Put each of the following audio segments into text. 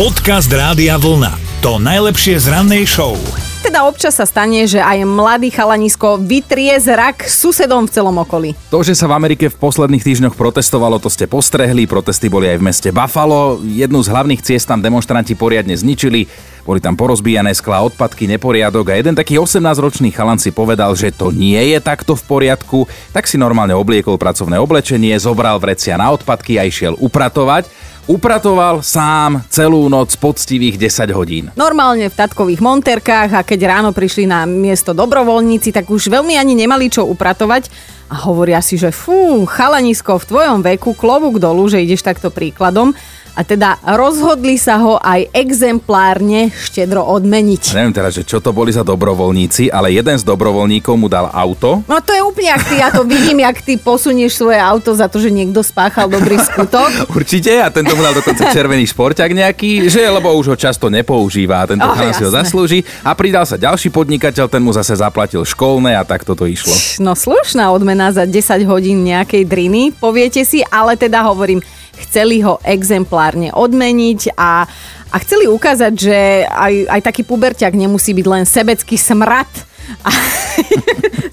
Podcast Rádia Vlna. To najlepšie z rannej show. Teda občas sa stane, že aj mladý chalanisko vytrie zrak susedom v celom okolí. To, že sa v Amerike v posledných týždňoch protestovalo, to ste postrehli. Protesty boli aj v meste Buffalo. Jednu z hlavných ciest tam demonstranti poriadne zničili. Boli tam porozbíjané skla, odpadky, neporiadok a jeden taký 18-ročný chalan si povedal, že to nie je takto v poriadku, tak si normálne obliekol pracovné oblečenie, zobral vrecia na odpadky a išiel upratovať. Upratoval sám celú noc poctivých 10 hodín. Normálne v tatkových monterkách a keď ráno prišli na miesto dobrovoľníci, tak už veľmi ani nemali čo upratovať a hovoria si, že fú, chalanisko v tvojom veku, klobúk dolu, že ideš takto príkladom a teda rozhodli sa ho aj exemplárne štedro odmeniť. Neviem teraz, že čo to boli za dobrovoľníci, ale jeden z dobrovoľníkov mu dal auto. No to je úplne ak ty, ja to vidím, jak ty posunieš svoje auto za to, že niekto spáchal dobrý skutok. Určite a tento mu dal dokonca červený šporťak nejaký, že lebo už ho často nepoužíva a tento Oh, si ho zaslúži. A pridal sa ďalší podnikateľ, ten mu zase zaplatil školné a tak toto išlo. No slušná odmena za 10 hodín nejakej driny, poviete si, ale teda hovorím, chceli ho exemplárne odmeniť a, a chceli ukázať, že aj, aj taký puberťak nemusí byť len sebecký smrad. A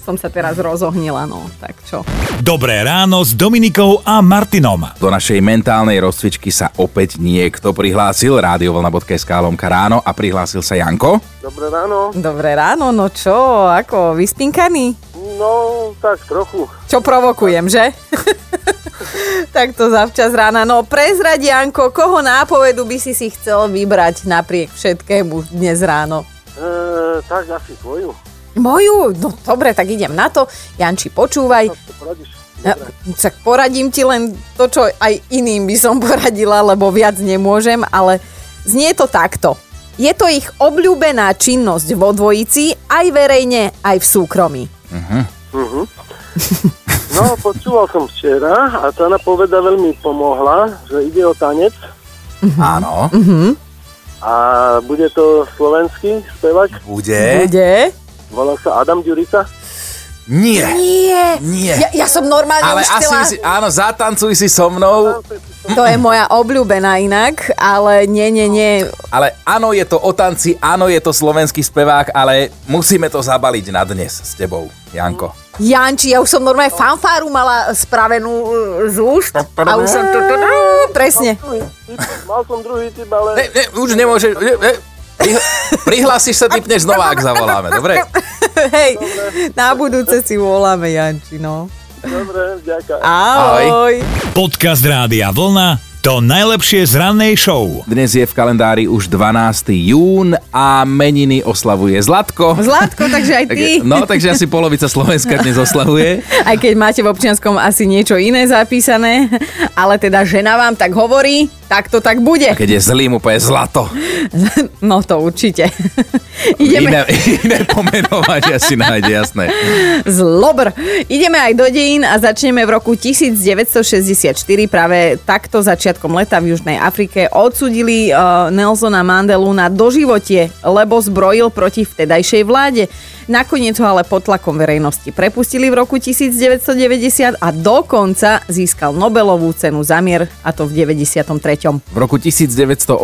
som sa teraz rozohnila, no, tak čo. Dobré ráno s Dominikou a Martinom. Do našej mentálnej rozcvičky sa opäť niekto prihlásil, radiovlna.sk lomka ráno a prihlásil sa Janko. Dobré ráno. Dobré ráno, no čo, ako, vyspinkaný? No, tak trochu. Čo provokujem, že? tak to zavčas rána. No prezrad, Janko, koho nápovedu by si si chcel vybrať napriek všetkému dnes ráno? E, tak asi tvoju. Moju? No dobre, tak idem na to. Janči, počúvaj. Ja, tak poradím ti len to, čo aj iným by som poradila, lebo viac nemôžem, ale znie to takto. Je to ich obľúbená činnosť vo dvojici, aj verejne, aj v súkromí. No, počúval som včera a tá napoveda veľmi pomohla, že ide o tanec Áno, a bude to slovenský spevák. bude. Bude? Volá sa Adam Ďurica. Nie. Nie. Nie. Ja, ja som normálne Ale už chcela... asi si, áno, zatancuj si so mnou, To je moja obľúbená inak, ale nie, nie, nie. ale áno, je to o tanci, áno, je to slovenský spevák, ale musíme to zabaliť na dnes s tebou, Janko. Janči, ja už som normálne fanfáru mala spravenú uh, z úst a už som to... Presne. Mal som druhý typ, ale Ne, ne, už nemôžeš... Ne, ne, prih- prihlásiš sa, typneš znova, ak zavoláme, dobre? Hej, na budúce si voláme Janči, no. dobre, ďakujem. Ahoj. Podcast Rádia Vlna. To najlepšie z rannej show. Dnes je v kalendári už 12. jún a meniny oslavuje Zlatko. Zlatko, takže aj ty. No, takže asi polovica Slovenska dnes oslavuje. Aj keď máte v občianskom asi niečo iné zapísané, ale teda žena vám tak hovorí, tak to tak bude. Keď je zlý, mu povie zlato. No to určite. Ideme Iné, iné pomenovania si nájde, jasné. zlobr. Ideme aj do dejín a začneme v roku 1964. Práve takto začiatkom leta v Južnej Afrike odsudili uh, Nelsona Mandelu na doživotie, lebo zbrojil proti vtedajšej vláde. Nakoniec ho ale pod tlakom verejnosti prepustili v roku 1990 a dokonca získal Nobelovú cenu za mier, a to v 93. V roku 1987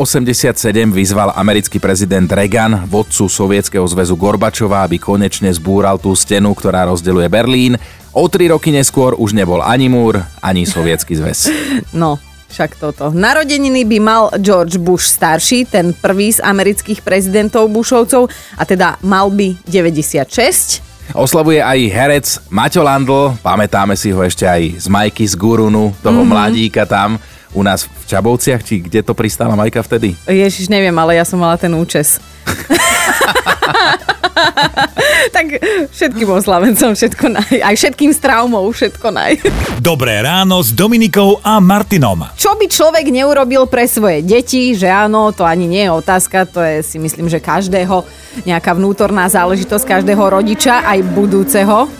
vyzval americký prezident Reagan vodcu Sovietskeho zväzu Gorbačova, aby konečne zbúral tú stenu, ktorá rozdeľuje Berlín. O tri roky neskôr už nebol ani múr, ani Sovietsky zväz. No, však toto. Narodeniny by mal George Bush starší, ten prvý z amerických prezidentov Bushovcov, a teda mal by 96. Oslavuje aj herec Maťo Landl, pamätáme si ho ešte aj z Majky z Gurunu, toho mm-hmm. mladíka tam u nás v Čabovciach, či kde to pristála Majka vtedy? Ježiš, neviem, ale ja som mala ten účes. tak všetkým oslavencom, všetko naj. Aj všetkým s traumou, všetko naj. Dobré ráno s Dominikou a Martinom. Čo by človek neurobil pre svoje deti, že áno, to ani nie je otázka, to je si myslím, že každého nejaká vnútorná záležitosť každého rodiča, aj budúceho.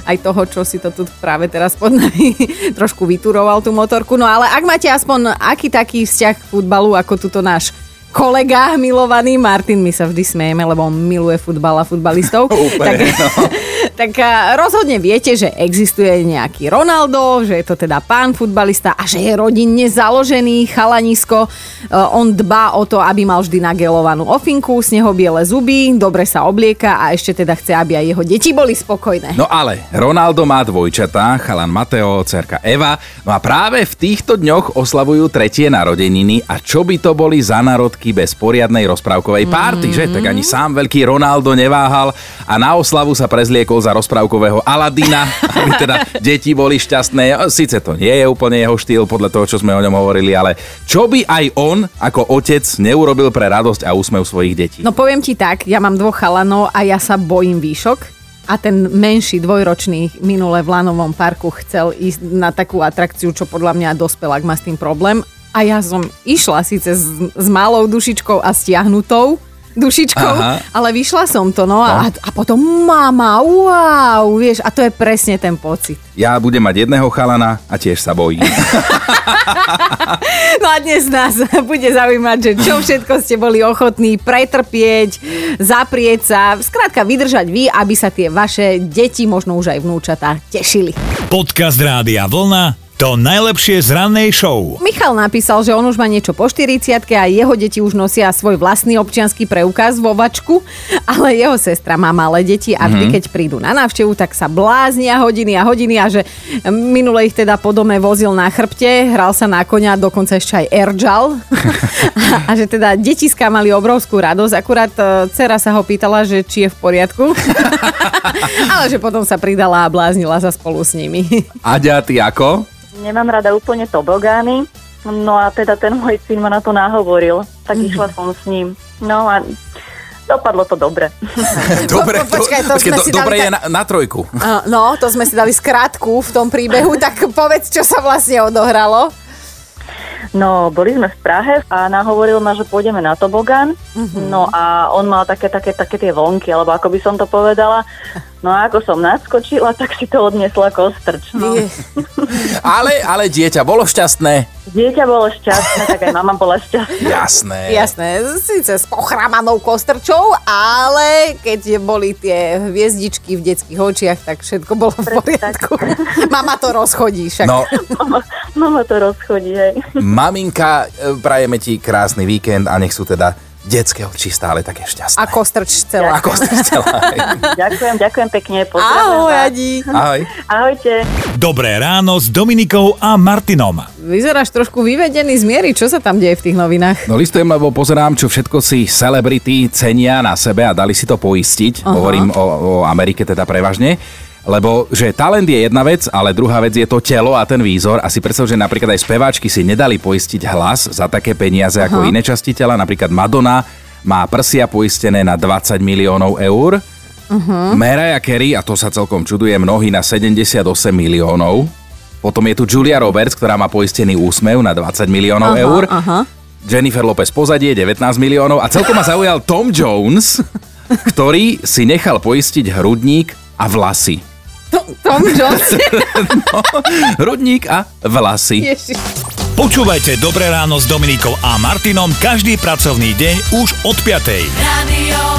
Aj toho, čo si to tu práve teraz pod nami trošku vyturoval tú motorku. No ale ak máte aspoň aký taký vzťah k futbalu, ako tuto náš kolega milovaný Martin, my sa vždy smejeme, lebo on miluje futbal a futbalistov. Úplne, tak, no. tak a, rozhodne viete, že existuje nejaký Ronaldo, že je to teda pán futbalista a že je rodinne založený chalanisko. E, on dbá o to, aby mal vždy nagelovanú ofinku, snehobiele zuby, dobre sa oblieka a ešte teda chce, aby aj jeho deti boli spokojné. No ale Ronaldo má dvojčatá, chalan Mateo, cerka Eva. No a práve v týchto dňoch oslavujú tretie narodeniny a čo by to boli za narodky bez poriadnej rozprávkovej párty, mm. že? Tak ani sám veľký Ronaldo neváhal a na oslavu sa prezliekol za rozprávkového Aladina, aby teda deti boli šťastné. Sice to nie je úplne jeho štýl podľa toho, čo sme o ňom hovorili, ale čo by aj on ako otec neurobil pre radosť a úsmev svojich detí? No poviem ti tak, ja mám dvoch chalanov a ja sa bojím výšok. A ten menší dvojročný minule v Lanovom parku chcel ísť na takú atrakciu, čo podľa mňa dospelák má s tým problém. A ja som išla síce s, s malou dušičkou a stiahnutou, dušičkou, Aha. ale vyšla som to, no, A, a potom mama, wow, vieš, a to je presne ten pocit. Ja budem mať jedného chalana a tiež sa bojím. No a dnes nás bude zaujímať, že čo všetko ste boli ochotní pretrpieť, zaprieť sa, skrátka vydržať vy, aby sa tie vaše deti, možno už aj vnúčatá, tešili. Podcast Rádia Vlna to najlepšie z rannej show. Michal napísal, že on už má niečo po 40 a jeho deti už nosia svoj vlastný občianský preukaz vo vačku, ale jeho sestra má malé deti a vždy, keď prídu na návštevu, tak sa bláznia hodiny a hodiny a že minule ich teda po dome vozil na chrbte, hral sa na konia, dokonca ešte aj Erjal a, a že teda detiska mali obrovskú radosť, akurát e, dcera sa ho pýtala, že či je v poriadku, ale že potom sa pridala a bláznila sa spolu s nimi. Aďa, ty ako? Nemám rada úplne tobogány, no a teda ten môj syn ma na to nahovoril, tak išla som s ním. No a dopadlo to dobre. Dobre, po- počkaj, to sme do- si dobre dali je na, na trojku. Uh, No, to sme si dali skratku v tom príbehu, tak povedz, čo sa vlastne odohralo. No, boli sme v Prahe a nahovoril ma, že pôjdeme na tobogán. No a on mal také, také, také tie vonky, alebo ako by som to povedala. No a ako som naskočila, tak si to odniesla kostrč. No. Ale, ale dieťa bolo šťastné. Dieťa bolo šťastné, tak aj mama bola šťastná. Jasné. Jasné, síce s pochramanou kostrčou, ale keď boli tie hviezdičky v detských očiach, tak všetko bolo v poriadku. Mama to rozchodí však. No, Mama, mama to rozchodí, hej. maminka, e, prajeme ti krásny víkend a nech sú teda detské oči stále také šťastné. A kostrč celá. Ako ste chcela. Ďakujem, ďakujem pekne. Ahoj, vás. Adi. Ahoj. Ahojte. Dobré ráno s Dominikou a Martinom. Vyzeráš trošku vyvedený z miery. Čo sa tam deje v tých novinách? No listujem, lebo pozerám, čo všetko si celebrity cenia na sebe a dali si to poistiť. Aha. Hovorím o, o Amerike teda prevažne. Lebo že talent je jedna vec, ale druhá vec je to telo a ten výzor. A si predstav, že napríklad aj speváčky si nedali poistiť hlas za také peniaze ako iné časti tela. Napríklad Madonna má prsia poistené na 20 miliónov eur. Uh-huh. Mariah Carey, a to sa celkom čuduje, mnohí na 78 miliónov. Potom je tu Julia Roberts, ktorá má poistený úsmev na 20 miliónov Aha, eur. aha. Jennifer Lopez pozadie 19 miliónov a celkom ma zaujal Tom Jones, ktorý si nechal poistiť hrudník a vlasy. Tom Jones. Hrudník a vlasy. Ježiš. Počúvajte Dobré ráno s Dominikou a Martinom každý pracovný deň už od 5. Radio